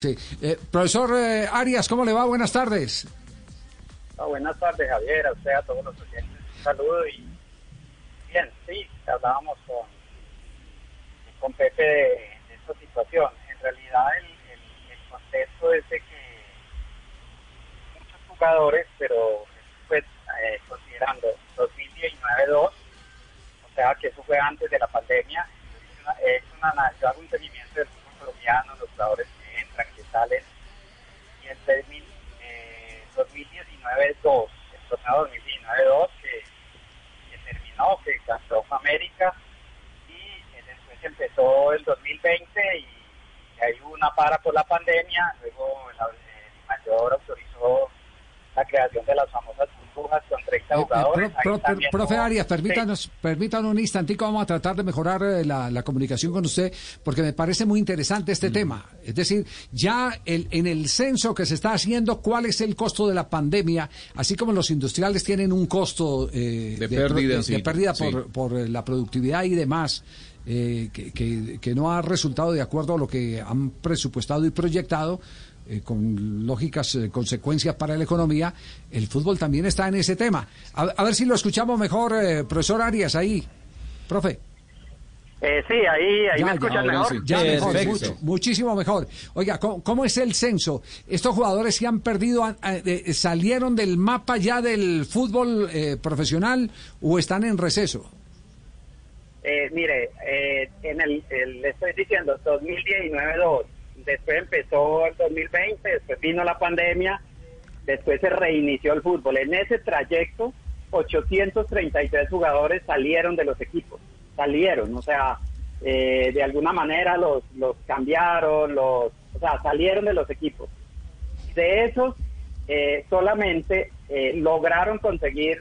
Sí. Eh, profesor eh, Arias, ¿cómo le va? Buenas tardes. Ah, buenas tardes, Javier, a usted, a todos los oyentes. Un saludo y bien, sí, hablábamos con, con Pepe de, esta situación. En realidad el, el, contexto es de que muchos jugadores, pero pues eh, considerando 2019-2, o sea que eso fue antes de la pandemia, es una, una, yo hago un seguimiento del fútbol colombiano, los jugadores y en 2019-2, el torneo 2019-2 que, terminó, que ganó América y después empezó el 2020 y, hay una para por la pandemia, luego el mayor autorizó la creación de las famosas burbujas con 30 eh, eh, profe Arias, permítanos, permítanos un instantico, vamos a tratar de mejorar eh, la, comunicación con usted, porque me parece muy interesante este mm. tema. Es decir, ya el, en el censo que se está haciendo, ¿cuál es el costo de la pandemia? Así como los industriales tienen un costo de, pérdida, de, pérdida por, por la productividad y demás. que, que, que, no ha resultado de acuerdo a lo que han presupuestado y proyectado, eh, con lógicas eh, consecuencias para la economía, el fútbol también está en ese tema. A, ver si lo escuchamos mejor, eh, profesor Arias, ahí. Profe. sí, ahí, ahí me escuchan mejor. Ya mejor, muchísimo mejor. Oiga, ¿cómo, es el censo? ¿Estos jugadores que han perdido salieron del mapa ya del fútbol profesional o están en receso? mire, en el, le estoy diciendo 2019-2 después empezó el 2020, después vino la pandemia, después se reinició el fútbol. En ese trayecto, 833 jugadores salieron de los equipos, salieron, o sea, eh, de alguna manera los, los cambiaron, los, o sea, salieron de los equipos. De esos, eh, solamente eh, lograron conseguir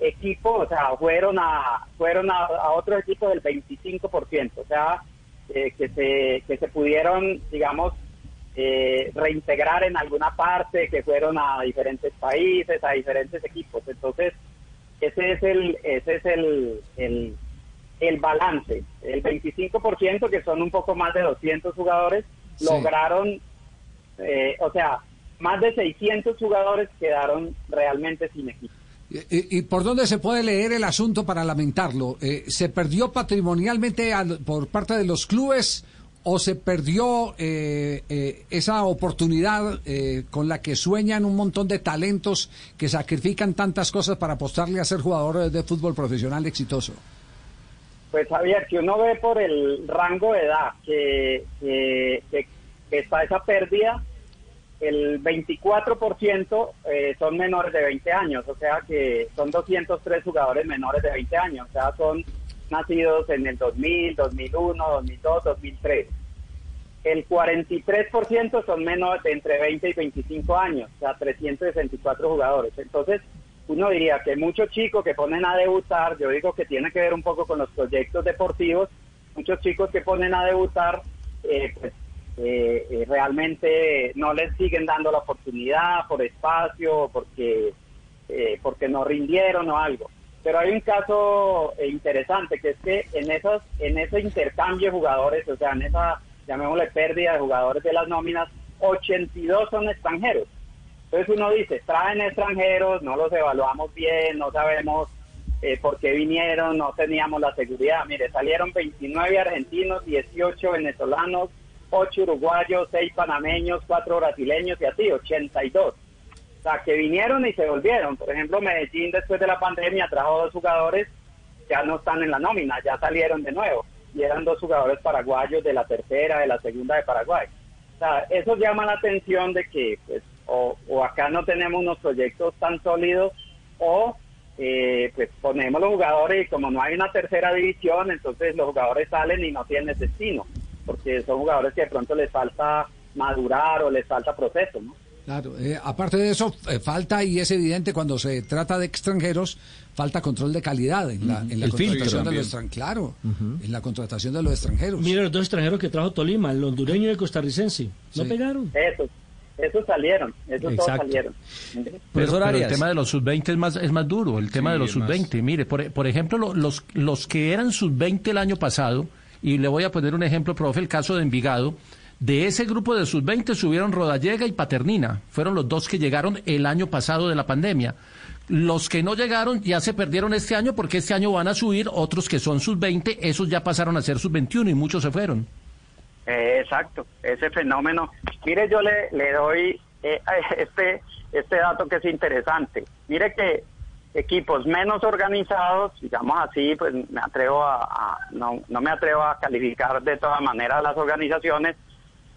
equipos, o sea, fueron a, fueron a, a otro equipo del 25%, o sea, eh, que, se, que se pudieron, digamos, eh, reintegrar en alguna parte, que fueron a diferentes países, a diferentes equipos. Entonces, ese es el, ese es el, el, el balance. El 25%, que son un poco más de 200 jugadores, lograron, eh, o sea, más de 600 jugadores quedaron realmente sin equipo. ¿Y, por dónde se puede leer el asunto para lamentarlo? Eh, ¿Se perdió patrimonialmente por parte de los clubes o se perdió eh, eh, esa oportunidad con la que sueñan un montón de talentos que sacrifican tantas cosas para apostarle a ser jugador de fútbol profesional exitoso? Pues Javier, que uno ve por el rango de edad que está esa pérdida, el 24% eh, son menores de 20 años, o sea que son 203 jugadores menores de 20 años, o sea, son nacidos en el 2000, 2001, 2002, 2003. El 43% son menores de entre 20 y 25 años, o sea, 364 jugadores. Entonces, uno diría que muchos chicos que ponen a debutar, yo digo que tiene que ver un poco con los proyectos deportivos, muchos chicos que ponen a debutar, eh, pues eh, eh, realmente no les siguen dando la oportunidad por espacio, porque, eh, porque no rindieron o algo. Pero hay un caso eh, interesante, que es que en, esos, en ese intercambio de jugadores, o sea, en esa, llamémosle pérdida de jugadores de las nóminas, 82 son extranjeros. Entonces uno dice, traen extranjeros, no los evaluamos bien, no sabemos eh, por qué vinieron, no teníamos la seguridad. Mire, salieron 29 argentinos, 18 venezolanos, ocho uruguayos, seis panameños, cuatro brasileños y así, 82. O sea, que vinieron y se volvieron. Por ejemplo, Medellín después de la pandemia trajo dos jugadores, ya no están en la nómina, ya salieron de nuevo. Y eran dos jugadores paraguayos de la tercera, de la segunda de Paraguay. O sea, eso llama la atención de que, pues, o, acá no tenemos unos proyectos tan sólidos, o eh, pues ponemos los jugadores y como no hay una tercera división, entonces los jugadores salen y no tienen destino porque son jugadores que de pronto les falta madurar o les falta proceso, ¿no? Claro, eh, aparte de eso, eh, falta, y es evidente cuando se trata de extranjeros, falta control de calidad en la, en la contratación de los extranjeros. Claro, en la contratación de los extranjeros. Mira los dos extranjeros que trajo Tolima, el hondureño y el costarricense. ¿No pegaron? Eso. Esos salieron, esos todos salieron. Pero, el tema de los sub-20 es más, es más duro, el tema de los sub-20. Mire, por, por ejemplo, los, los que eran sub-20 el año pasado, y le voy a poner un ejemplo, profe, el caso de Envigado. De ese grupo de sub-20 subieron Rodallega y Paternina. Fueron los dos que llegaron el año pasado de la pandemia. Los que no llegaron ya se perdieron este año porque este año van a subir otros que son sub-20, esos ya pasaron a ser sub-21 y muchos se fueron. Eh, exacto, ese fenómeno. Mire, yo le, le doy eh, este, este dato que es interesante. Mire que equipos menos organizados, digamos así, pues me atrevo a, no, no me atrevo a calificar de todas maneras las organizaciones,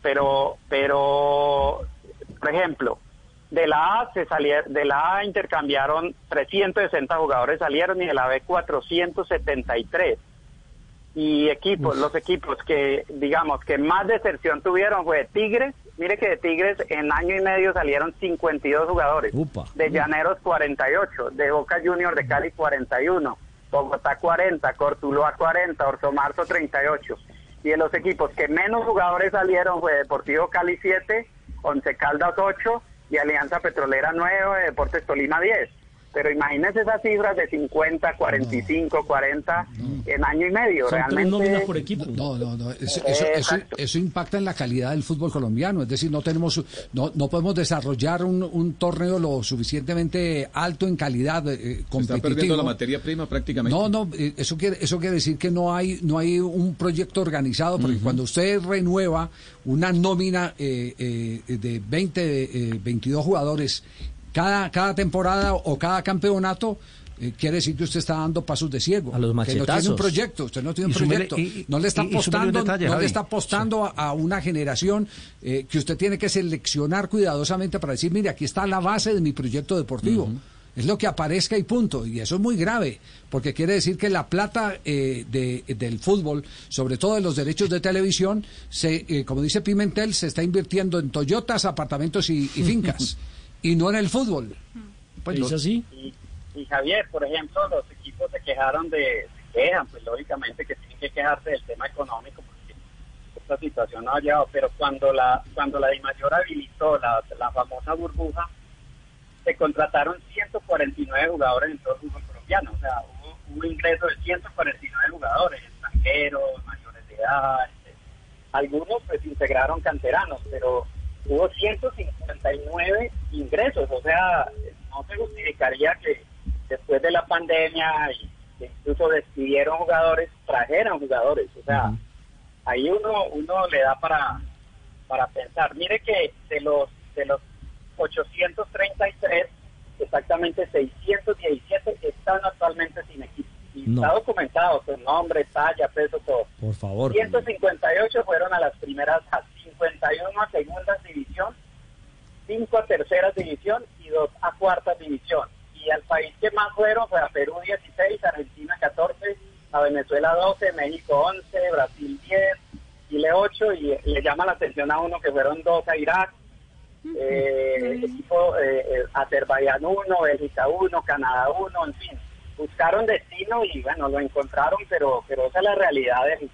pero, pero, por ejemplo, de la A se salieron, de la A intercambiaron 360 jugadores salieron y de la B 473. Y equipos, los equipos que digamos que más deserción tuvieron fue Tigres, mire que de Tigres en año y medio salieron 52 jugadores, de Llaneros 48, de Boca Junior de Cali 41, Bogotá 40, Cortuloa 40, Orso Marzo 38. Y de los equipos que menos jugadores salieron fue Deportivo Cali 7, Once Caldas 8, y Alianza Petrolera 9, Deportes Tolima 10. Pero imagínense esas cifras de 50, 45, 40 en año y medio. Son Realmente. por equipo. No, no, no. Eso, eso, eso, impacta en la calidad del fútbol colombiano. Es decir, no tenemos, no, no podemos desarrollar un, un torneo lo suficientemente alto en calidad eh, competitivo. Se está perdiendo la materia prima prácticamente. No, no. Eh, eso quiere, eso quiere decir que no hay, no hay un proyecto organizado, porque cuando usted renueva una nómina eh, eh, de 20, 22 jugadores cada, cada temporada o cada campeonato, eh, quiere decir que usted está dando pasos de ciego. A los que no tiene un proyecto, usted no tiene un proyecto. no le está apostando, no le está apostando a, una generación eh, que usted tiene que seleccionar cuidadosamente para decir, mire, aquí está la base de mi proyecto deportivo. Es lo que aparezca y punto. Y eso es muy grave, porque quiere decir que la plata eh, de, del fútbol, sobre todo de los derechos de televisión, se, como dice Pimentel, se está invirtiendo en Toyotas, apartamentos y fincas y en el fútbol. Pues ¿Es así? Y, Javier, por ejemplo, los equipos se quejaron de, se quejan, pues lógicamente que tienen que quejarse del tema económico porque esta situación no ha llegado, pero cuando la cuando la DIMAYOR habilitó la, la famosa burbuja, se contrataron 149 jugadores en todo el fútbol colombiano, o sea, hubo un ingreso de 149 jugadores, extranjeros, mayores de edad, este, algunos pues integraron canteranos, pero hubo 159 ingresos, o sea, no se justificaría que después de la pandemia y incluso despidieron jugadores, trajeran jugadores, o sea, ahí uno uno le da para para pensar. Mire que de los de los 833 exactamente 617 están actualmente sin equipo. Y está documentado su nombre, talla, peso, todo. Por favor. 158 fueron a las primeras 51 a segunda división, 5 a tercera división y 2 a cuarta división. Y al país que más fueron fue a Perú 16, Argentina 14, a Venezuela 12, México 11, Brasil 10, Chile 8 y le llama la atención a uno que fueron 2 a Irak, eh, equipo eh, eh Azerbaiyán 1, Bélgica 1, Canadá 1, en fin. Buscaron destino y bueno, lo encontraron, pero pero esa es la realidad del,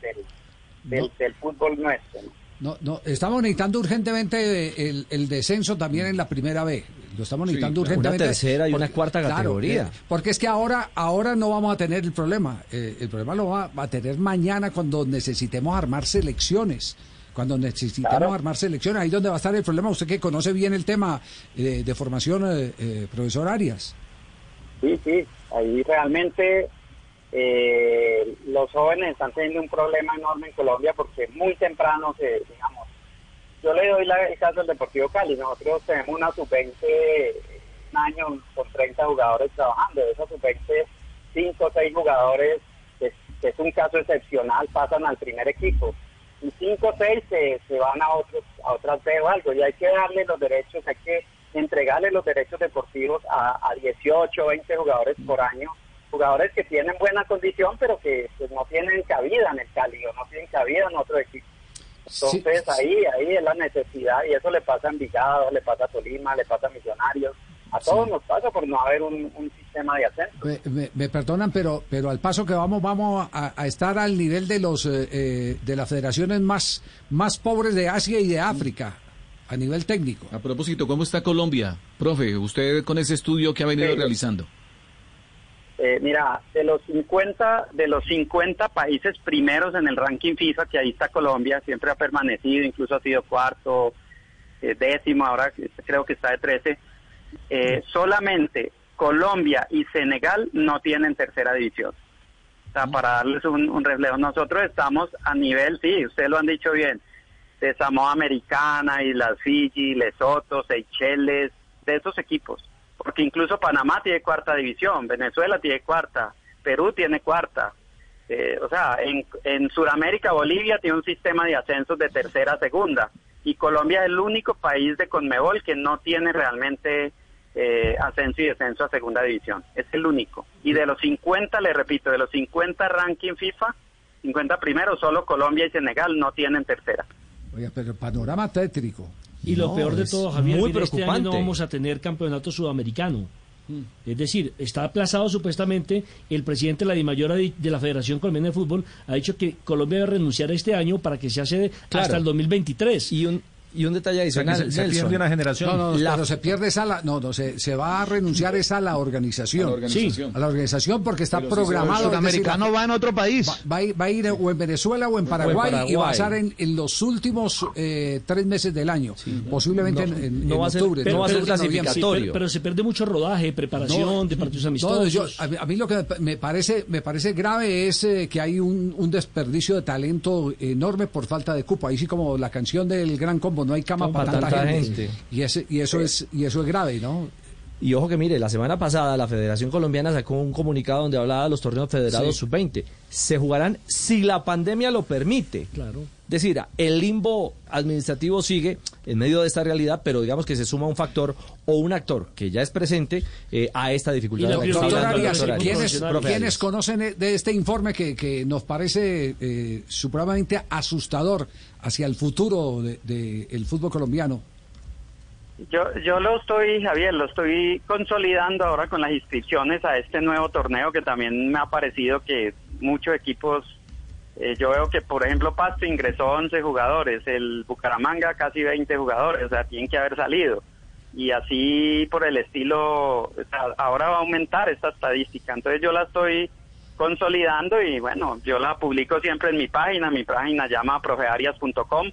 del, del, fútbol nuestro. No, no, estamos necesitando urgentemente el, descenso también en la primera B. Lo estamos necesitando urgentemente. Una tercera y una cuarta categoría. Eh, porque es que ahora, ahora no vamos a tener el problema. Eh, el problema lo va, a tener mañana cuando necesitemos armar selecciones. Cuando necesitemos armar selecciones, ahí donde va a estar el problema. Usted que conoce bien el tema eh, de formación, profesor Arias. Sí, sí, ahí realmente eh, los jóvenes están teniendo un problema enorme en Colombia porque muy temprano se, digamos, yo le doy la, el caso del Deportivo Cali, nosotros tenemos una sub-20 un año con 30 jugadores trabajando, de esos sub-20, 5 o 6 jugadores, que, es un caso excepcional, pasan al primer equipo, y 5 o 6 se, se, van a otros a otras B o algo, y hay que darle los derechos, hay que entregarle los derechos deportivos a, a 18 o 20 jugadores por año jugadores que tienen buena condición, pero que pues, no tienen cabida en el Cali o no tienen cabida en otro equipo. Entonces ahí ahí es la necesidad y eso le pasa a Envigado, le pasa a Tolima, le pasa a Millonarios. A todos nos pasa por no haber un, sistema de ascenso. Me, perdonan, pero pero al paso que vamos vamos a, estar al nivel de los eh, eh, de las federaciones más más pobres de Asia y de África a nivel técnico. A propósito, ¿cómo está Colombia, profe? Usted con ese estudio que ha venido realizando. Eh, mira, de los 50 de los 50 países primeros en el ranking FIFA, que ahí está Colombia, siempre ha permanecido, incluso ha sido cuarto, eh, décimo, ahora creo que está de 13. Eh, solamente Colombia y Senegal no tienen tercera división. O sea, para darles un, un reflejo, nosotros estamos a nivel, sí, ustedes lo han dicho bien, de Samoa Americana, Islas Fiji, Lesoto, Seychelles, de esos equipos porque incluso Panamá tiene cuarta división, Venezuela tiene cuarta, Perú tiene cuarta. Eh, o sea, en, en Sudamérica, Bolivia tiene un sistema de ascensos de tercera a segunda. Y Colombia es el único país de Conmebol que no tiene realmente eh, ascenso y descenso a segunda división. Es el único. Y de los 50, le repito, de los 50 ranking FIFA, 50 primeros, solo Colombia y Senegal no tienen tercera. Oye, pero panorama tétrico. Y lo peor de todo, Javier, muy mira, este año preocupante. no vamos a tener campeonato sudamericano. Es decir, está aplazado supuestamente, el presidente de la di- de la Federación Colombiana de Fútbol ha dicho que Colombia debe renunciar este año para que se hace Claro. hasta el 2023. Y un, y un detalle adicional, se, se Nelson. pierde una generación. No, no, La- pero se pierde esa la, no, no, se, se va a renunciar esa a la organización. A la organización. A la organización porque está Pero si se programado. el es decir, Sudamericano va en otro país. va, va a ir, va a ir o en Venezuela o en Paraguay, y Paraguay. va a estar en, en los últimos eh, tres meses del año, posiblemente No, en, en- no en va a ser- octubre. no va a ser clasificatorio. Sí, pero, pero se pierde mucho rodaje, preparación de partidos No, amistosos. yo- a, mí, a mí lo que me- me parece me parece grave es eh, que hay un, un desperdicio de talento enorme por falta de cupo. Ahí sí como la canción del Gran Combo, no hay cama para para tanta, tanta gente. gente. Y, ese, y eso es y eso es grave, ¿no? Y ojo que mire, la semana pasada la Federación Colombiana sacó un comunicado donde hablaba de los torneos federados Sí. sub-20. Se jugarán si la pandemia lo permite. Claro. Es decir, el limbo administrativo sigue en medio de esta realidad, pero digamos que se suma un factor o un actor que ya es presente eh, a esta dificultad. Y de Doctor Arias, doctor Arias. ¿quiénes, conocen de este informe que, que nos parece eh, supremamente asustador hacia el futuro del de, el fútbol colombiano? Yo, yo lo estoy, Javier, lo estoy consolidando ahora con las inscripciones a este nuevo torneo que también me ha parecido que muchos equipos, eh, yo veo que por ejemplo Pasto ingresó 11 jugadores, el Bucaramanga casi 20 jugadores, o sea, tienen que haber salido. Y así por el estilo, ahora va a aumentar esta estadística. Entonces yo la estoy consolidando y bueno, yo la publico siempre en mi página, mi página llama profearias.com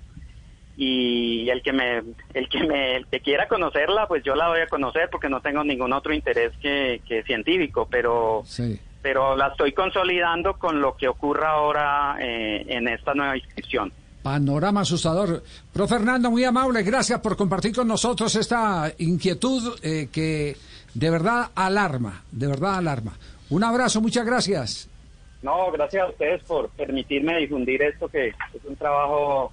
y el que me el que me el que quiera conocerla pues yo la voy a conocer porque no tengo ningún otro interés que, que científico pero Sí. Pero la estoy consolidando con lo que ocurra ahora eh, en esta nueva inscripción Panorama asustador. Pro Fernando, muy amable, gracias por compartir con nosotros esta inquietud eh, que de verdad alarma, de verdad alarma. Un abrazo, muchas gracias. no gracias a ustedes por permitirme difundir esto que es un trabajo